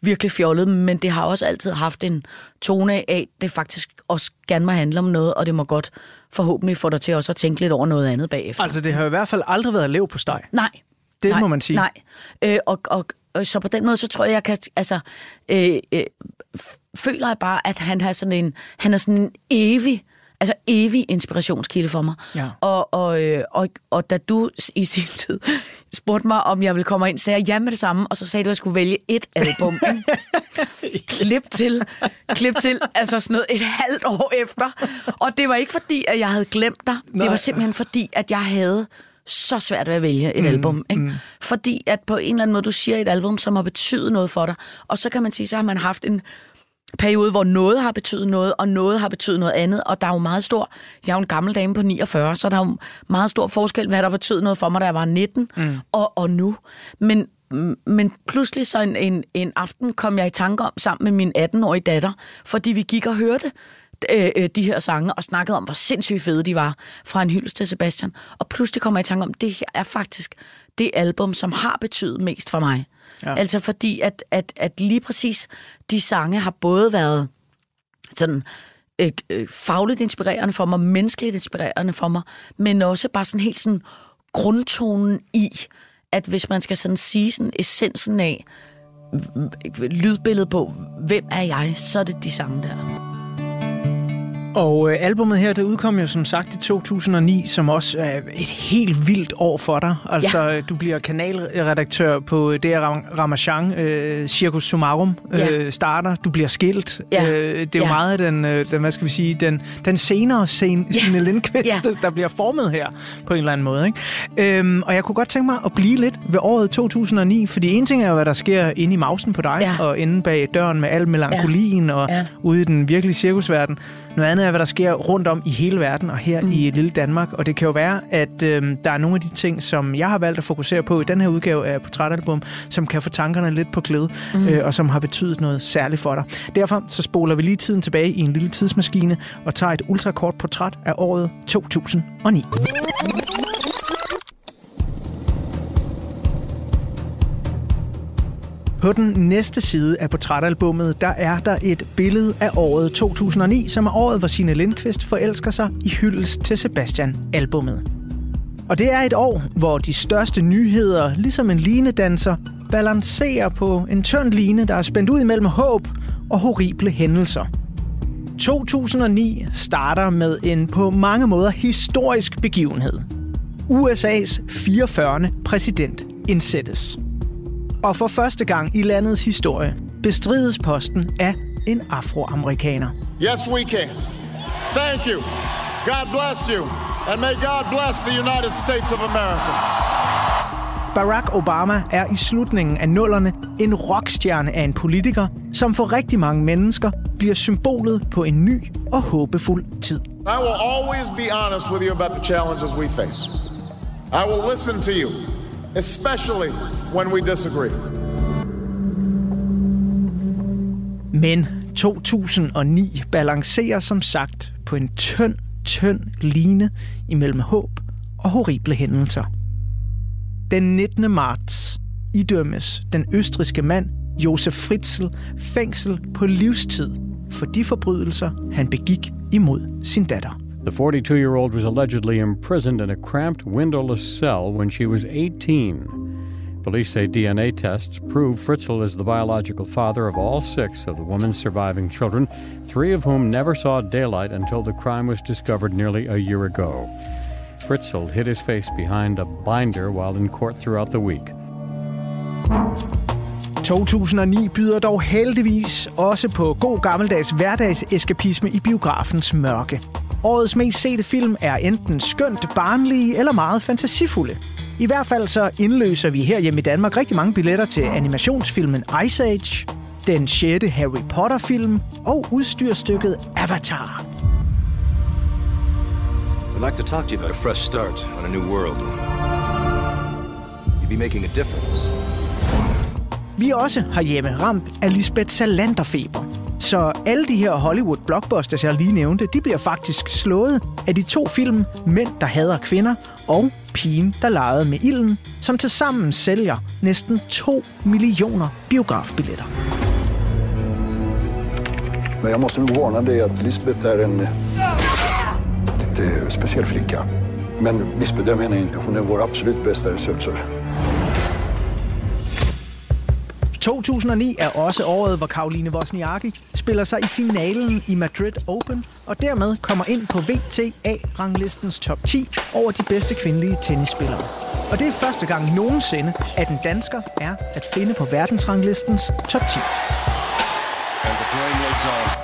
virkelig fjollet, men det har også altid haft en tone af, at det faktisk også gerne må handle om noget, og det må godt forhåbentlig få dig til også at tænke lidt over noget andet bagefter. Altså, det har i hvert fald aldrig været lev på steg. Nej. Det nej, må man sige. Nej. Øh, og, og, og så på den måde, så tror jeg, jeg kan... Altså, øh, øh, føler jeg bare, at han har sådan en... Han er sådan en evig altså evig inspirationskilde for mig. Ja. Og, og, øh, og, og da du i sin tid spurgte mig, om jeg ville komme ind, sagde jeg ja med det samme, og så sagde du, at jeg skulle vælge et album. klip til, klip til, altså sådan noget et halvt år efter. Og det var ikke fordi, at jeg havde glemt dig. Nej. Det var simpelthen fordi, at jeg havde så svært ved at vælge et mm, album. Ikke? Mm. Fordi at på en eller anden måde, du siger et album, som har betydet noget for dig. Og så kan man sige, så har man haft en periode, hvor noget har betydet noget, og noget har betydet noget andet, og der er jo meget stor, jeg er jo en gammel dame på 49, så der er jo meget stor forskel, hvad der betød noget for mig, da jeg var 19, mm. og, og nu. Men, men pludselig så en, en, en aften kom jeg i tanke om, sammen med min 18-årige datter, fordi vi gik og hørte øh, øh, de her sange, og snakkede om, hvor sindssygt fede de var, fra en hyldest til Sebastian. Og pludselig kom jeg i tanke om, det her er faktisk det album, som har betydet mest for mig. Ja. Altså fordi, at, at, at lige præcis de sange har både været sådan øh, øh, fagligt inspirerende for mig, menneskeligt inspirerende for mig, men også bare sådan helt sådan grundtonen i, at hvis man skal sådan sige sådan essensen af lydbilledet på, hvem er jeg, så er det de sange der. Og øh, albummet her, det udkom jo som sagt i 2009, som også er et helt vildt år for dig. Altså, ja. du bliver kanalredaktør på DR Ram- Ramachan, øh, Circus Sumarum Ja. øh, starter. Du bliver skilt. Ja. Øh, det er jo Ja. meget den, øh, den, hvad skal vi sige, den, den senere scene, Ja. Signe Lindqvist, Ja. der bliver formet her på en eller anden måde. Ikke? Øhm, og jeg kunne godt tænke mig at blive lidt ved året 2009, fordi en ting er jo, hvad der sker inde i mausen på dig, Ja. og inde bag døren med al melankolien og Ja. ude i den virkelige cirkusverden. Noget andet er, hvad der sker rundt om i hele verden og her mm. i lille Danmark. Og det kan jo være, at øh, der er nogle af de ting, som jeg har valgt at fokusere på i den her udgave af Portrætalbum, som kan få tankerne lidt på glæde, mm. øh, og som har betydet noget særligt for dig. Derfor så spoler vi lige tiden tilbage i en lille tidsmaskine og tager et ultrakort portræt af året 2009. På den næste side af portrætalbummet, der er der et billede af året 2009, som er året, hvor Signe Lindqvist forelsker sig i hyldest til Sebastian-albummet. Og det er et år, hvor de største nyheder, ligesom en linedanser, balancerer på en tynd line, der er spændt ud imellem håb og horrible hændelser. 2009 starter med en på mange måder historisk begivenhed. USA's 44. præsident indsættes. Og for første gang i landets historie bestrides posten af en afroamerikaner. Yes, we can. Thank you. God bless you. And may God bless the United States of America. Barack Obama er i slutningen af nullerne en rockstjerne af en politiker, som for rigtig mange mennesker bliver symbolet på en ny og håbefuld tid. I will always be honest with you about the challenges we face. I will listen to you, especially when we disagree. Men 2009 balancerer som sagt på en tynd, tynd line imellem håb og horrible hændelser. Den 19. marts idømmes den østriske mand Josef Fritzl fængsel på livstid for de forbrydelser, han begik imod sin datter. The 42 year old was allegedly imprisoned in a cramped, windowless cell when she was 18. Police say DNA tests prove Fritzl is the biological father of all six of the woman's surviving children, three of whom never saw daylight until the crime was discovered nearly a year ago. Fritzl hid his face behind a binder while in court throughout the week. 2009 byder dog heldigvis også på god gammeldags hverdagseskapisme i biografens mørke. Årets mest sete film er enten skønt barnlige eller meget fantasifulde. I hvert fald så indløser vi her hjemme i Danmark rigtig mange billetter til animationsfilmen Ice Age, den 6. Harry Potter-film og udstyrstykket Avatar. I'd like to talk to you about a fresh start on a new world. You'd be making a difference. Vi er også herhjemme ramt af Lisbeth Salander-feber. Så alle de her Hollywood blockbusters, jeg lige nævnte, de bliver faktisk slået af de to film Mænd, der hader kvinder og Pigen, der legede med ilden, som tilsammen sælger næsten 2 millioner biografbilletter. Men jeg måste nu varna dig at Lisbeth er en lite øh, speciel flicka. Men missbedöm henne inte. Hon är vår absolut bästa researcher. 2009 er også året, hvor Karoline Wozniacki spiller sig i finalen i Madrid Open, og dermed kommer ind på WTA-ranglistens top 10 over de bedste kvindelige tennisspillere. Og det er første gang nogensinde, at en dansker er at finde på verdensranglistens top 10. And the dream leads on.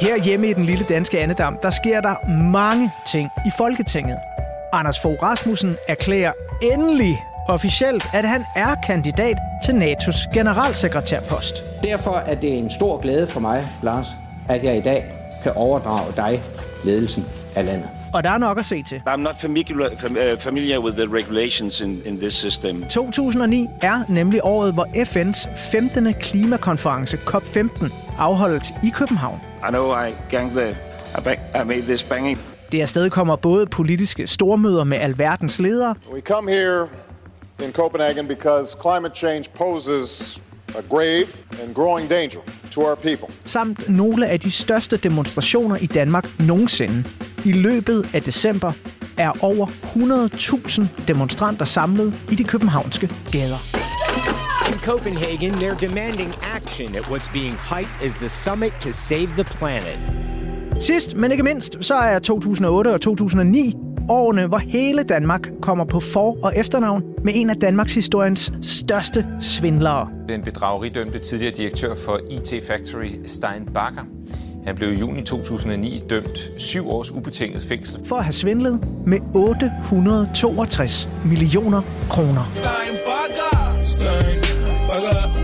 Her hjemme i den lille danske Annedam, der sker der mange ting i Folketinget. Anders Fogh Rasmussen erklærer endelig officielt, at han er kandidat til NATO's generalsekretærpost. Derfor er det en stor glæde for mig, Lars, at jeg i dag kan overdrage dig ledelsen af landet. Og der er nok at se til. I'm not familiar, fam- familiar with the regulations in, in this system. 2009 er nemlig året, hvor FN's 15. klimakonference COP15 afholdes i København. I know I gang the, I, bang, I made this banging. Det afsted kommer både politiske stormøder med alverdens ledere, We come here in Copenhagen because climate change poses a grave and growing danger to our people. samt nogle af de største demonstrationer i Danmark nogensinde. I løbet af december er over 100.000 demonstranter samlet i de københavnske gader. In Copenhagen, they're demanding action at what's being hyped as the summit to save the planet. Sidst, men ikke mindst, så er 2008 og 2009 årene, hvor hele Danmark kommer på for- og efternavn med en af Danmarks historiens største svindlere. Den bedrageridømte tidligere direktør for IT Factory, Stein Bakker. Han blev i juni 2009 dømt syv års ubetinget fængsel. For at have svindlet med 862 millioner kroner. Stein Bakker Stein Bakker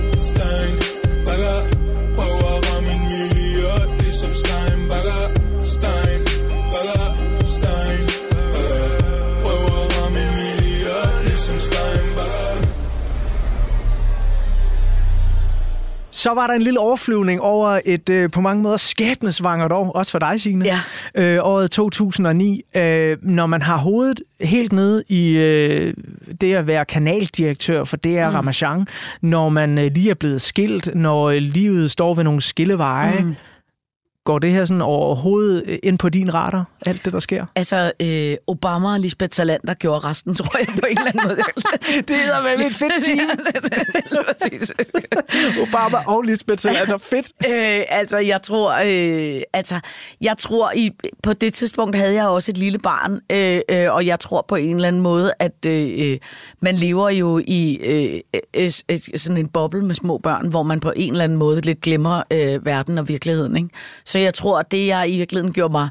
Så var der en lille overflyvning over et øh, på mange måder skæbnesvangert år, også for dig, Signe. Ja. Øh, året 2009, øh, når man har hovedet helt nede i øh, det at være kanaldirektør for DR mm. Ramachan, når man øh, lige er blevet skilt, når øh, livet står ved nogle skilleveje. Mm. Går det her sådan overhovedet øh, ind på din radar, alt det, der sker? Altså, øh, Obama og Lisbeth Salander gjorde resten, tror jeg, på en eller anden måde. det hedder med et fedt team. Obama og Lisbeth Salander, fedt. Øh, altså, jeg tror, øh, altså, jeg tror i, på det tidspunkt havde jeg også et lille barn, øh, øh, og jeg tror på en eller anden måde, at øh, man lever jo i øh, øh, øh, sådan en boble med små børn, hvor man på en eller anden måde lidt glemmer øh, verden og virkeligheden. Ikke? Så jeg tror, at det, jeg i virkeligheden gjorde mig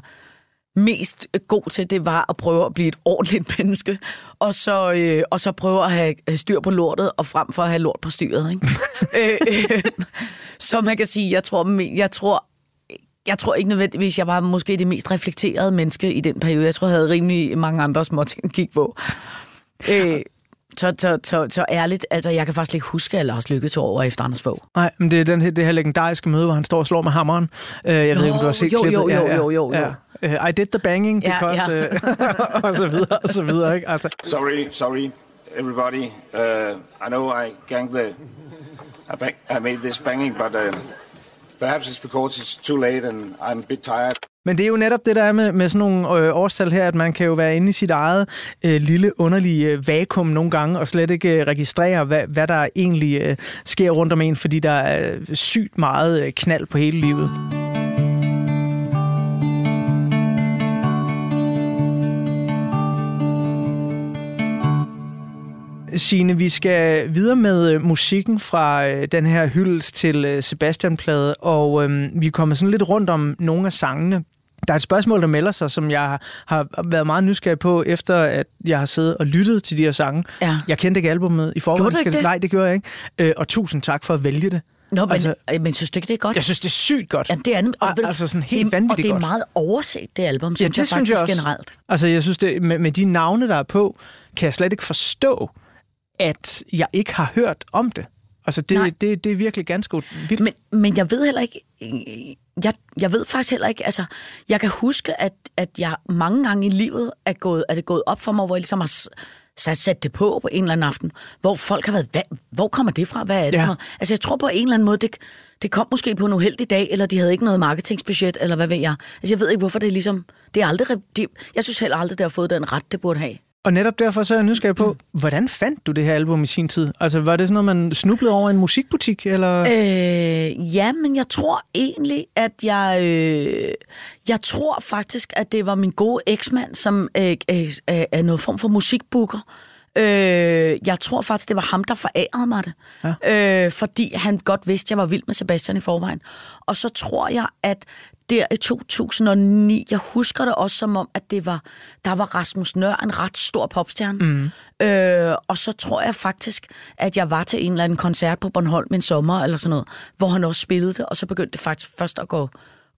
mest god til, det var at prøve at blive et ordentligt menneske, og så, øh, og så prøve at have have styr på lortet, og frem for at have lort på styret. Ikke? øh, øh, så man kan sige, jeg tror, jeg tror, jeg tror ikke nødvendigvis, jeg var måske det mest reflekterede menneske i den periode. Jeg tror, jeg havde rimelig mange andre små ting at kigge på. Øh, så, så, så, så ærligt, altså jeg kan faktisk ikke huske, at Lars Lykke tog over efter Anders Fogh. Nej, men det er den her, det her legendariske møde, hvor han står og slår med hammeren. Øh, jeg ved Nå, ikke, om du har set jo, klippet. jo, jo, jo, jo, jo. Ja. Uh, I did the banging Ja, because... ja. øh, og så videre, og så videre, ikke? Altså, Sorry, sorry, everybody. Uh, I know I gang the. I, bang, I made this banging, but uh, perhaps it's because it's too late and I'm a bit tired. Men det er jo netop det, der er med, med sådan nogle øh, årstal her, at man kan jo være inde i sit eget øh, lille underlige øh, vakuum nogle gange, og slet ikke øh, registrere, hvad, hvad der egentlig øh, sker rundt om en, fordi der er øh, sygt meget øh, knald på hele livet. Signe, vi skal videre med øh, musikken fra øh, den her hyldest til øh, Sebastian-plade, og øhm, vi kommer sådan lidt rundt om nogle af sangene. Der er et spørgsmål, der melder sig, som jeg har været meget nysgerrig på, efter at jeg har siddet og lyttet til de her sange. Ja. Jeg kendte ikke albumet i forvejen. Gjorde du ikke det? Nej, det gjorde jeg ikke. Øh, og tusind tak for at vælge det. Nå, men, Altså- altså, men synes du ikke, det er godt? Jeg synes, det er sygt godt. Jamen, det er, og, du, altså sådan helt det, vanvittigt Og det er godt. meget overset, det album, Ja, synes det jeg synes jeg faktisk også. generelt. Altså, jeg synes, det, med, med de navne, der er på, kan jeg slet ikke forstå, at jeg ikke har hørt om det. Altså, Nej. det, det, det er virkelig ganske vildt. Men, men jeg ved heller ikke, jeg, jeg ved faktisk heller ikke, altså, jeg kan huske, at, at jeg mange gange i livet er, gået, er det gået op for mig, hvor jeg ligesom har sat, sat det på på en eller anden aften, hvor folk har været, hvad, hvor kommer det fra, hvad er det Ja. for noget? Altså, jeg tror på en eller anden måde, det, det kom måske på en uheldig dag, eller de havde ikke noget marketingsbudget, eller hvad ved jeg. Altså, jeg ved ikke, hvorfor det er ligesom, det er aldrig, det, jeg synes heller aldrig, det har fået den ret, det burde have. Og netop derfor så er jeg nysgerrig på, mm. hvordan fandt du det her album i sin tid? Altså, var det sådan noget, man snublede over en musikbutik, eller? Øh, ja, men jeg tror egentlig, at jeg... Øh, jeg tror faktisk, at det var min gode eksmand, som øh, øh, øh, er noget form for musikbooker. Øh, jeg tror faktisk, det var ham, der forærede mig det. Ja. Øh, fordi han godt vidste, at jeg var vild med Sebastian i forvejen. Og så tror jeg, at der i 2009, jeg husker det også som om, at det var, der var Rasmus Nør en ret stor popstjerne. Mm. Øh, og så tror jeg faktisk, at jeg var til en eller anden koncert på Bornholm en sommer eller sådan noget, hvor han også spillede det, og så begyndte det faktisk først at gå,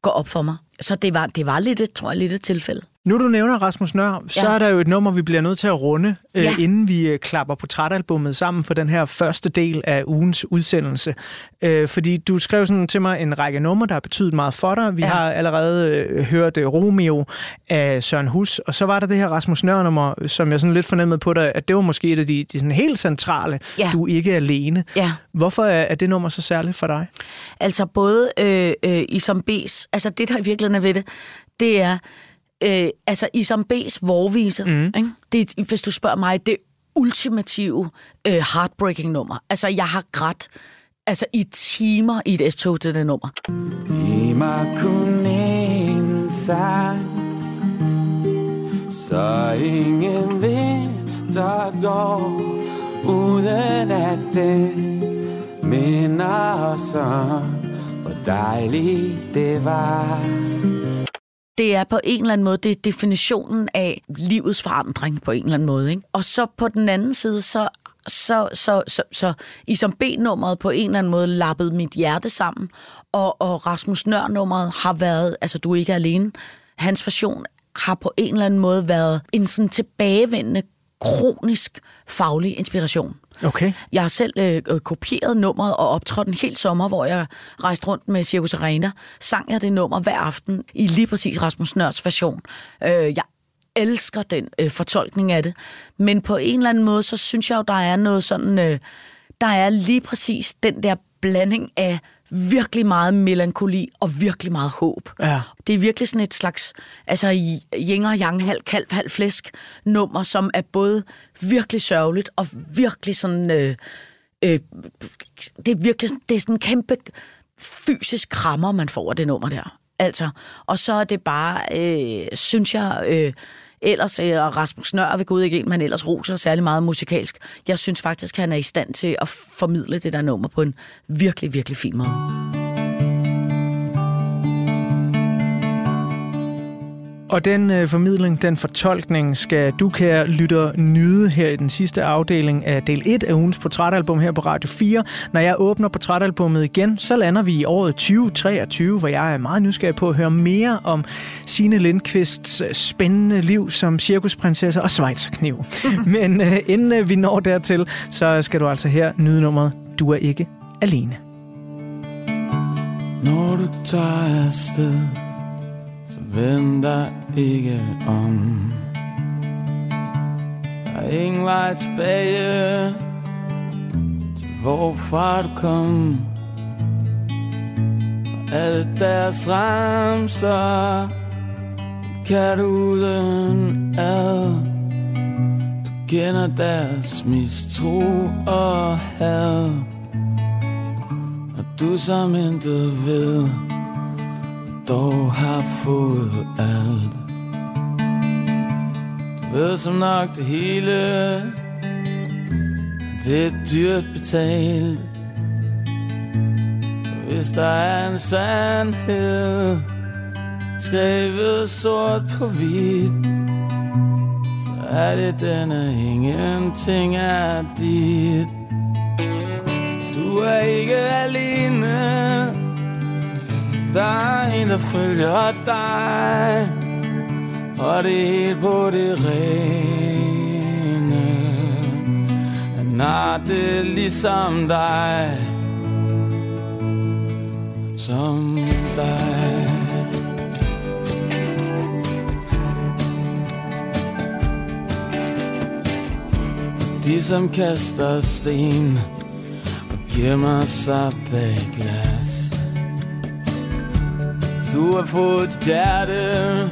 gå op for mig. Så det var, det var lidt, tror jeg, lidt et tilfælde. Nu du nævner Rasmus Nør, så Ja. er der jo et nummer, vi bliver nødt til at runde, øh, Ja. inden vi øh, klapper portrætalbummet sammen for den her første del af ugens udsendelse. Øh, fordi du skrev sådan til mig en række numre, der har betydet meget for dig. Vi Ja. har allerede øh, hørt øh, Romeo af Søren Hus, og så var der det her Rasmus Nør-nummer, som jeg sådan lidt fornemmede på dig, at det var måske et af de, de sådan helt centrale. Ja. Du er ikke alene. Ja. Hvorfor er, er det nummer så særligt for dig? Altså både øh, øh, Isam B's, altså det der i virkeligheden er ved det, det er, øh, altså Isam B's vorvise, mm. ikke? Det, hvis du spørger mig, det ultimative øh, heartbreaking nummer. Altså jeg har grædt altså, i timer i et S-tog til det nummer. Så ingen vinter går Uden at den minder os om dejligt det var det er på en eller anden måde, det er definitionen af livets forandring på en eller anden måde. Ikke? Og så på den anden side, så, så, så, så, så Isam B-nummeret på en eller anden måde lappede mit hjerte sammen, og, og Rasmus Nør-nummeret har været, altså du er ikke alene, hans version har på en eller anden måde været en sådan tilbagevendende, kronisk faglig inspiration. Okay. Jeg har selv øh, øh, kopieret nummeret og optrådt en hel sommer, hvor jeg rejste rundt med Circus Arena. Sang jeg det nummer hver aften i lige præcis Rasmus Nørds version. Øh, jeg elsker den øh, fortolkning af det. Men på en eller anden måde, så synes jeg jo, der er noget sådan... Øh, der er lige præcis den der blanding af virkelig meget melankoli og virkelig meget håb. Ja. Det er virkelig sådan et slags, altså yin og yang, halv kalv, halv flæsk nummer, som er både virkelig sørgeligt og virkelig sådan, øh, øh, det er virkelig det er sådan en kæmpe fysisk krammer, man får af det nummer der. Altså, og så er det bare, øh, synes jeg, øh, ellers, øh, og Rasmus Nør ved Gud ikke en, man ellers roser særlig meget musikalsk. Jeg synes faktisk, han er i stand til at formidle det der nummer på en virkelig, virkelig fin måde. Og den øh, formidling, den fortolkning, skal du, kære lytter, nyde her i den sidste afdeling af del 1 af ugens portrætalbum her på Radio 4. Når jeg åbner portrætalbummet igen, så lander vi i året 2023, hvor jeg er meget nysgerrig på at høre mere om Signe Lindqvists øh, spændende liv som cirkusprinsesse og schweizerkniv. Men øh, inden øh, vi når dertil, så skal du altså her nyde nummeret Du er ikke alene. Når du tager afsted, vend dig ikke om. Der er ingen vej tilbage til hvorfra du kom. Og alle deres ramser kan du uden ad. Du kender deres mistro og had. Og du som intet ved, dog har fået alt. Du ved som nok det hele, det er dyrt betalt. Hvis der er en sandhed, skrevet sort på hvidt, så er det denne ingenting er dit. Du er ikke alene der er en, der følger dig Og det er helt på det rene. Han har det ligesom dig Som dig? De som kaster sten Og gemmer sig bag glas. Du har fået dit hjerte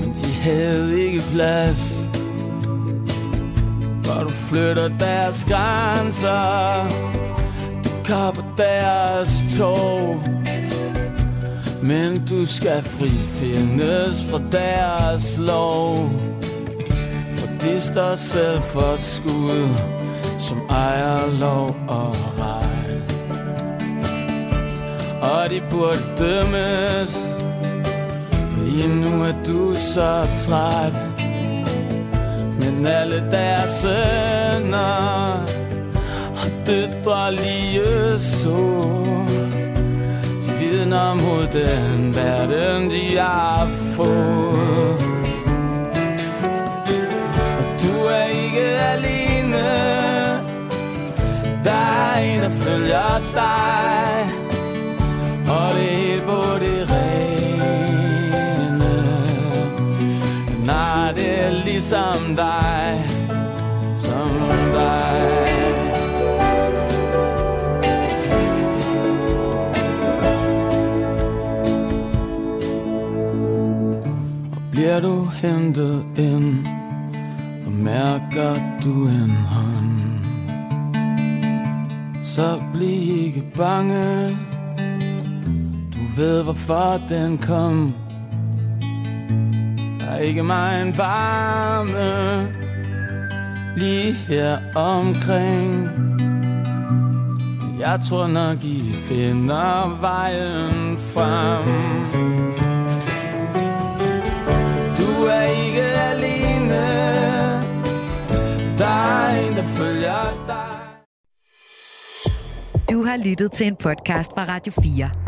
Men de havde ikke plads. For du flytter deres grænser Du kapper deres tog. Men du skal frifindes fra deres lov. For de står selv for skud som ejer lov og ret. Og de burde dømmes, lige nu er du så træt. Men alle deres sønner og døtre lige så. De vidner mod den verden, de har fået. Og du er ikke alene. Der er en, der følger dig det er dig Som dig Og bliver du hentet ind Og mærker du en hånd så bliv ikke bange. Du ved hvorfor den kom ikke mig en varme Lige her omkring. Jeg tror nok I finder vejen frem. Du er ikke alene. Der er en der følger dig. Du har lyttet til en podcast fra Radio 4.